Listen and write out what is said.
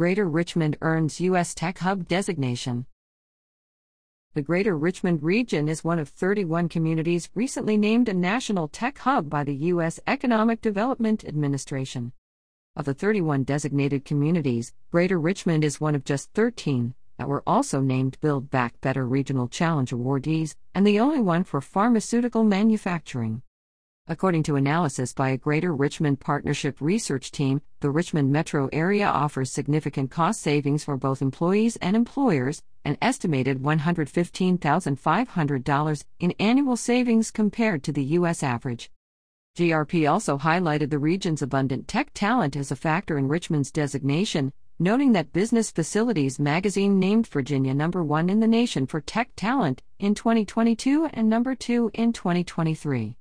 Greater Richmond earns U.S. Tech Hub designation. The Greater Richmond region is one of 31 communities recently named a national tech hub by the U.S. Economic Development Administration. Of the 31 designated communities, Greater Richmond is one of just 13 that were also named Build Back Better Regional Challenge awardees, and the only one for pharmaceutical manufacturing. According to analysis by a Greater Richmond Partnership research team, the Richmond metro area offers significant cost savings for both employees and employers, an estimated $115,500 in annual savings compared to the U.S. average. GRP also highlighted the region's abundant tech talent as a factor in Richmond's designation, noting that Business Facilities magazine named Virginia number one in the nation for tech talent in 2022 and number two in 2023.